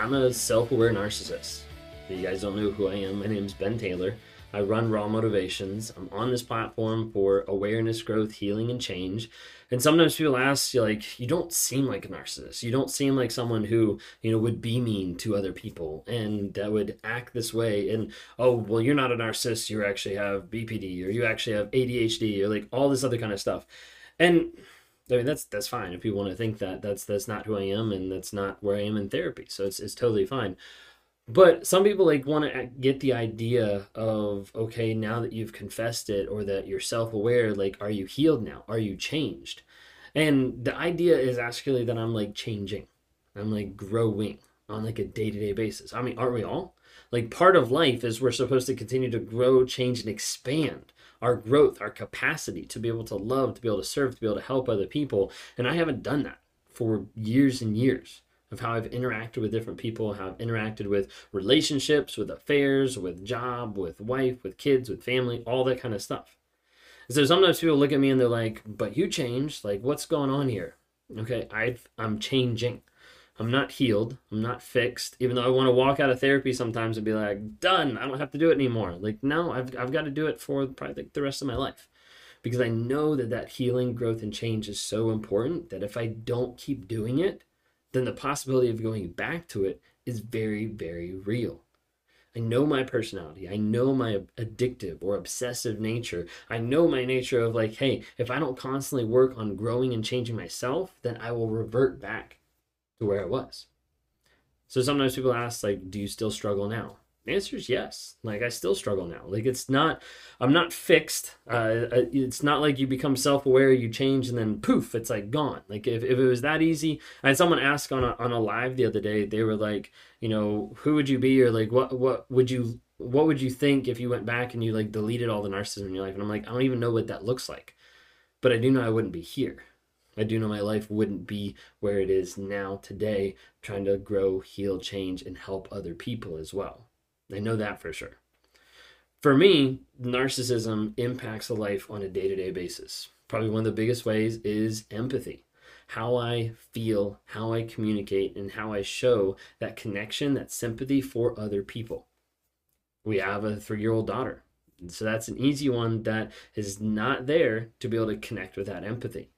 I'm a self aware narcissist. If you guys don't know who I am, my name is Ben Taylor. I run Raw Motivations. I'm on this platform for awareness, growth, healing, and change. And sometimes people ask you, like, you don't seem like a narcissist. You don't seem like someone who, you know, would be mean to other people and that would act this way. And, oh, well, you're not a narcissist. You actually have BPD or you actually have ADHD or like all this other kind of stuff. And I mean, that's that's fine if you want to think that. That's that's not who I am, and that's not where I am in therapy. So it's it's totally fine. But some people like want to uh, get the idea of okay, now that you've confessed it or that you're self-aware, like are you healed now? Are you changed? And the idea is actually that I'm like changing. I'm like growing on like a day-to-day basis. I mean, aren't we all? Like part of life is we're supposed to continue to grow, change and expand our growth, our capacity to be able to love, to be able to serve, to be able to help other people. And I haven't done that for years and years of how I've interacted with different people, how I've interacted with relationships, with affairs, with job, with wife, with kids, with family, all that kind of stuff. So sometimes people look at me and they're like, "But you changed. Like, what's going on here?" Okay, I've I'm changing. I'm not healed. I'm not fixed. Even though I want to walk out of therapy sometimes and be like, done. I don't have to do it anymore. Like, no, I've, I've got to do it for probably the rest of my life. Because I know that that healing, growth, and change is so important that if I don't keep doing it, then the possibility of going back to it is very, very real. I know my personality. I know my addictive or obsessive nature. I know my nature of like, hey, if I don't constantly work on growing and changing myself, then I will revert back to where it was. So sometimes people ask, like, do you still struggle now? The answer is yes. Like I still struggle now. Like it's not, I'm not fixed. Uh, it's not like you become self-aware, you change, and then poof, it's like gone. Like if, if it was that easy, I had someone ask on a on a live the other day. They were like, you know, who would you be, or like what what would you what would you think if you went back and you like deleted all the narcissism in your life? And I'm like, I don't even know what that looks like, but I do know I wouldn't be here. I do know my life wouldn't be where it is now today, trying to grow, heal, change, and help other people as well. I know that for sure. For me, narcissism impacts a life on a day to day basis. Probably one of the biggest ways is empathy. How I feel, how I communicate, and how I show that connection, that sympathy for other people. We have a three year old daughter. So that's an easy one that is not there to be able to connect with that empathy.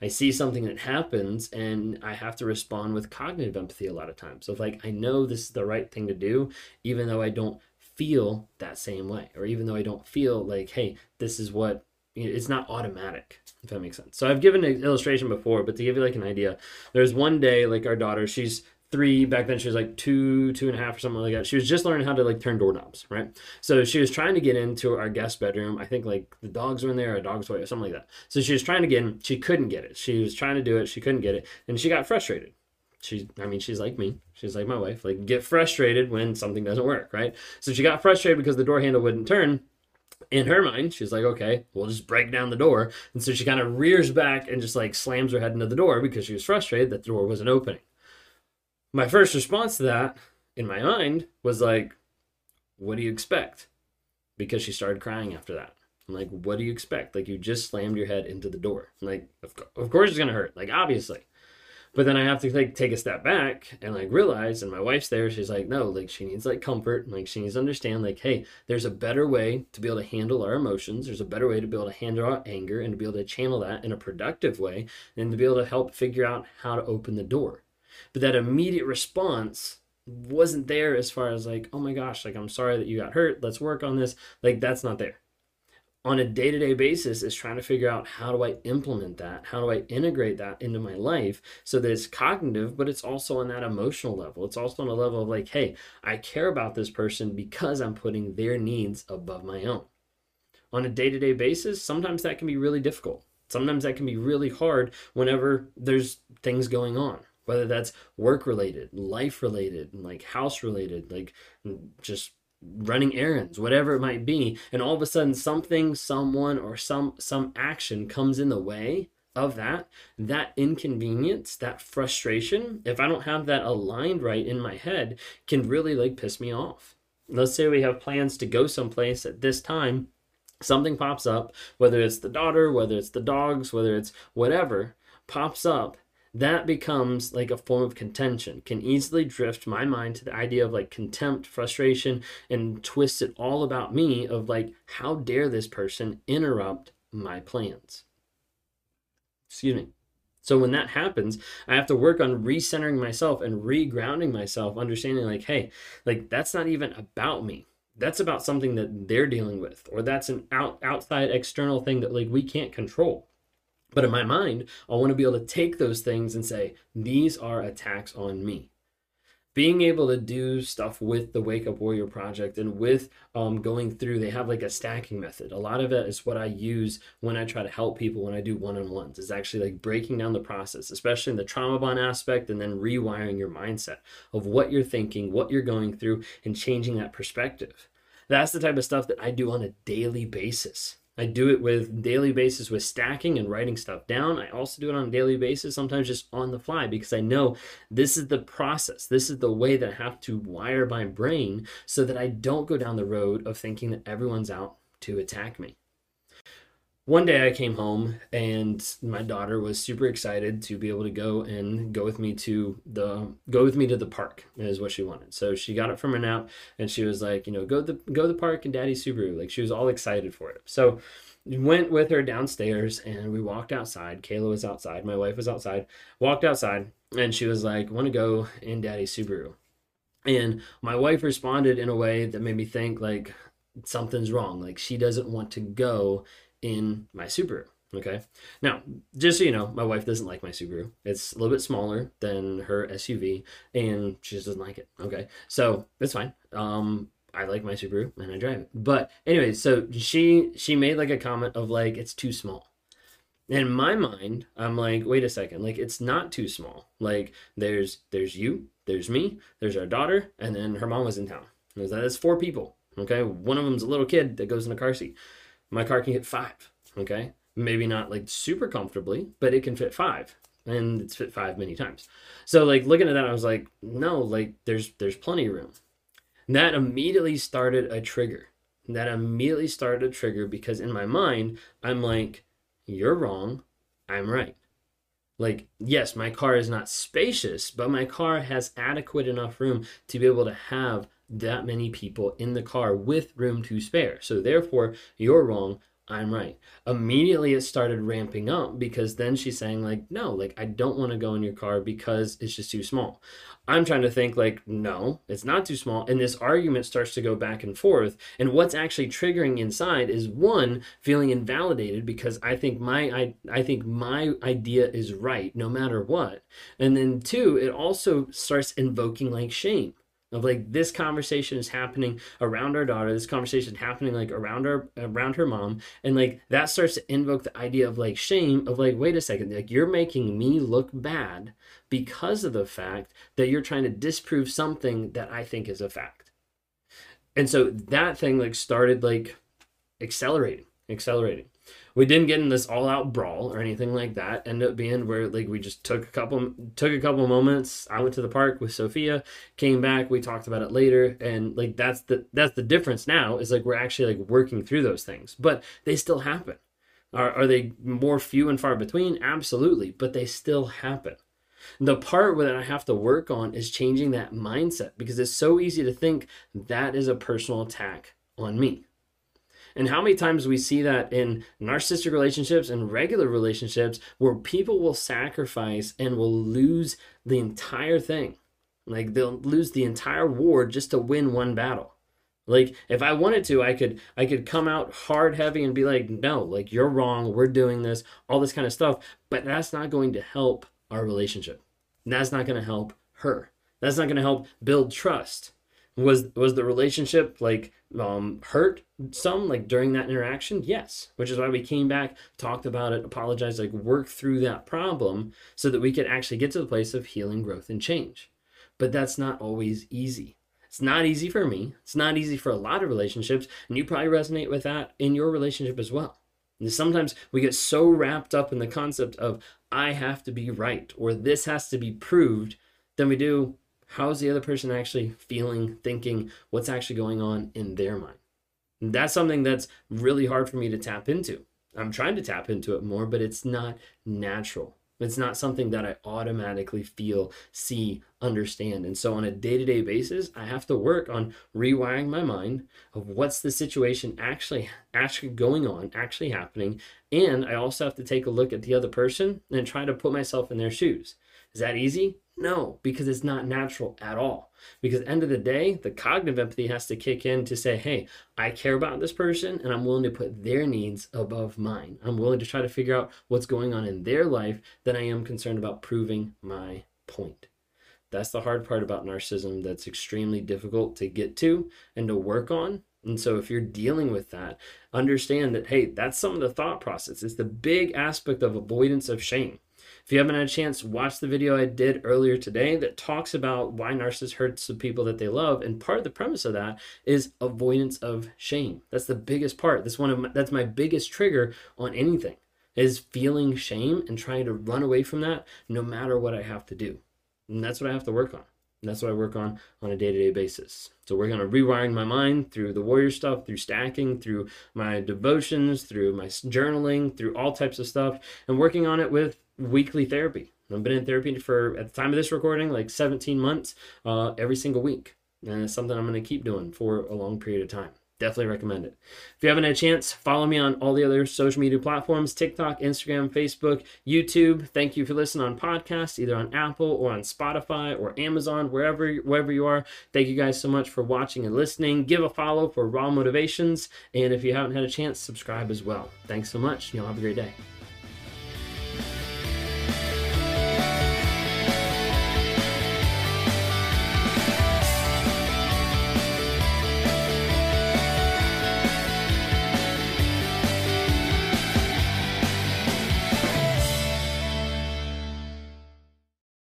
I see something that happens and I have to respond with cognitive empathy a lot of times. So like I know this is the right thing to do, even though I don't feel that same way, or even though I don't feel like, hey, this is what it's not automatic if that makes sense so i've given an illustration before but to give you like an idea there's one day like our daughter she's three back then she was like two two and a half or something like that. She was just learning how to like turn doorknobs right? So she was trying to get into our guest bedroom. I think like the dogs were in there a dog's toy or something like that. So she was trying to get in. She couldn't get it. She was trying to do it. She couldn't get it. And she got frustrated. She i mean she's like me. She's like my wife. Like get frustrated when something doesn't work right? So she got frustrated because the door handle wouldn't turn. In her mind, she's like, okay, we'll just break down the door. And so she kind of rears back and just like slams her head into the door because she was frustrated that the door wasn't opening my first response to that in my mind was like, what do you expect? Because she started crying after that. I'm like, what do you expect? Like, you just slammed your head into the door. I'm like, of, of course it's going to hurt. Like, obviously. But then I have to like take a step back and like realize, and my wife's there. She's like, no, like she needs like comfort. Like she needs to understand, like, hey, there's a better way to be able to handle our emotions. There's a better way to be able to handle our anger and to be able to channel that in a productive way, and to be able to help figure out how to open the door but that immediate response wasn't there as far as like oh my gosh like i'm sorry that you got hurt let's work on this like that's not there on a day to day basis is trying to figure out how do I implement that? How do I integrate that into my life so that it's cognitive, but it's also on that emotional level. It's also on a level of like, hey, I care about this person because I'm putting their needs above my own. On a day to day basis, sometimes that can be really difficult. Sometimes that can be really hard whenever there's things going on, whether that's work related, life related, like house related, like just running errands whatever it might be and all of a sudden something someone or some some action comes in the way of that that inconvenience that frustration if i don't have that aligned right in my head can really like piss me off. Let's say we have plans to go someplace at this time something pops up whether it's the daughter whether it's the dogs whether it's whatever pops up that becomes like a form of contention. Can easily drift my mind to the idea of like contempt frustration and twist it all about me of like how dare this person interrupt my plans. Excuse me. So when that happens i have to work on recentering myself and regrounding myself understanding like hey like that's not even about me. That's about something that they're dealing with or that's an out outside external thing that like we can't control but in my mind, I want to be able to take those things and say, these are attacks on me. Being able to do stuff with the Wake Up Warrior project and with um, going through, they have like a stacking method. A lot of it is what I use when I try to help people when I do one on ones, is actually like breaking down the process, especially in the trauma bond aspect, and then rewiring your mindset of what you're thinking, what you're going through, and changing that perspective. That's the type of stuff that I do on a daily basis. I do it with daily basis with stacking and writing stuff down. I also do it on a daily basis, sometimes just on the fly, because I know this is the process. This is the way that I have to wire my brain so that I don't go down the road of thinking that everyone's out to attack me one day I came home and my daughter was super excited to be able to go and go with me to the go with me to the park is what she wanted. So she got it from her nap and she was like, you know, go the go the park and Daddy Subaru. Like she was all excited for it. So we went with her downstairs and we walked outside. Kayla was outside. My wife was outside. Walked outside and she was like, want to go in Daddy Subaru. And my wife responded in a way that made me think like something's wrong. Like she doesn't want to go in my Subaru. Okay. Now, just so you know, my wife doesn't like my Subaru. It's a little bit smaller than her SUV, and she just doesn't like it. Okay. So that's fine. Um, I like my Subaru and I drive it. But anyway, so she she made like a comment of like it's too small. In my mind, I'm like, wait a second, like it's not too small. Like there's there's you, there's me, there's our daughter, and then her mom was in town. That's four people. Okay, one of them's a little kid that goes in a car seat my car can fit five. Okay. Maybe not like super comfortably, but it can fit five. And it's fit five many times. So like looking at that, I was like, no, like there's there's plenty of room. And that immediately started a trigger. That immediately started a trigger because in my mind, I'm like, you're wrong, I'm right. Like, yes, my car is not spacious, but my car has adequate enough room to be able to have that many people in the car with room to spare. So therefore, you're wrong. I'm right. Immediately it started ramping up because then she's saying, like, no, like, I don't want to go in your car because it's just too small. I'm trying to think, like, no, it's not too small. And this argument starts to go back and forth. And what's actually triggering inside is one, feeling invalidated because I think my I, I think my idea is right no matter what. And then two, it also starts invoking like shame of like this conversation is happening around our daughter this conversation happening like around our around her mom and like that starts to invoke the idea of like shame of like wait a second like you're making me look bad because of the fact that you're trying to disprove something that i think is a fact. And so that thing like started like accelerating accelerating we didn't get in this all out brawl or anything like that. Ended up being where like we just took a couple took a couple moments. I went to the park with Sophia, came back, we talked about it later, and like that's the that's the difference now is like we're actually like working through those things, but they still happen. Are are they more few and far between? Absolutely, but they still happen. The part that I have to work on is changing that mindset because it's so easy to think that is a personal attack on me. And how many times we see that in narcissistic relationships and regular relationships where people will sacrifice and will lose the entire thing. Like they'll lose the entire war just to win one battle. Like if I wanted to, I could I could come out hard heavy and be like, "No, like you're wrong. We're doing this." All this kind of stuff, but that's not going to help our relationship. That's not going to help her. That's not going to help build trust. Was was the relationship like um, hurt some like during that interaction? Yes, which is why we came back, talked about it, apologized, like worked through that problem so that we could actually get to the place of healing, growth, and change. But that's not always easy. It's not easy for me. It's not easy for a lot of relationships, and you probably resonate with that in your relationship as well. And sometimes we get so wrapped up in the concept of I have to be right or this has to be proved than we do how's the other person actually feeling, thinking, what's actually going on in their mind. That's something that's really hard for me to tap into. I'm trying to tap into it more, but it's not natural. It's not something that I automatically feel, see, understand. And so on a day-to-day basis, I have to work on rewiring my mind of what's the situation actually actually going on, actually happening, and I also have to take a look at the other person and try to put myself in their shoes. Is that easy? No, because it's not natural at all. Because end of the day, the cognitive empathy has to kick in to say, hey, I care about this person and I'm willing to put their needs above mine. I'm willing to try to figure out what's going on in their life than I am concerned about proving my point. That's the hard part about narcissism that's extremely difficult to get to and to work on. And so if you're dealing with that, understand that, hey, that's some of the thought process. It's the big aspect of avoidance of shame. If you haven't had a chance, watch the video I did earlier today that talks about why narcissists hurts the people that they love. And part of the premise of that is avoidance of shame. That's the biggest part. That's one of my, that's my biggest trigger on anything is feeling shame and trying to run away from that no matter what I have to do. And that's what I have to work on. And that's what I work on on a day to day basis. So, we're going to rewiring my mind through the warrior stuff, through stacking, through my devotions, through my journaling, through all types of stuff, and working on it with weekly therapy. I've been in therapy for, at the time of this recording, like 17 months uh, every single week. And it's something I'm going to keep doing for a long period of time. Definitely recommend it. If you haven't had a chance, follow me on all the other social media platforms TikTok, Instagram, Facebook, YouTube. Thank you for listening on podcasts, either on Apple or on Spotify or Amazon, wherever, wherever you are. Thank you guys so much for watching and listening. Give a follow for Raw Motivations. And if you haven't had a chance, subscribe as well. Thanks so much. Y'all have a great day.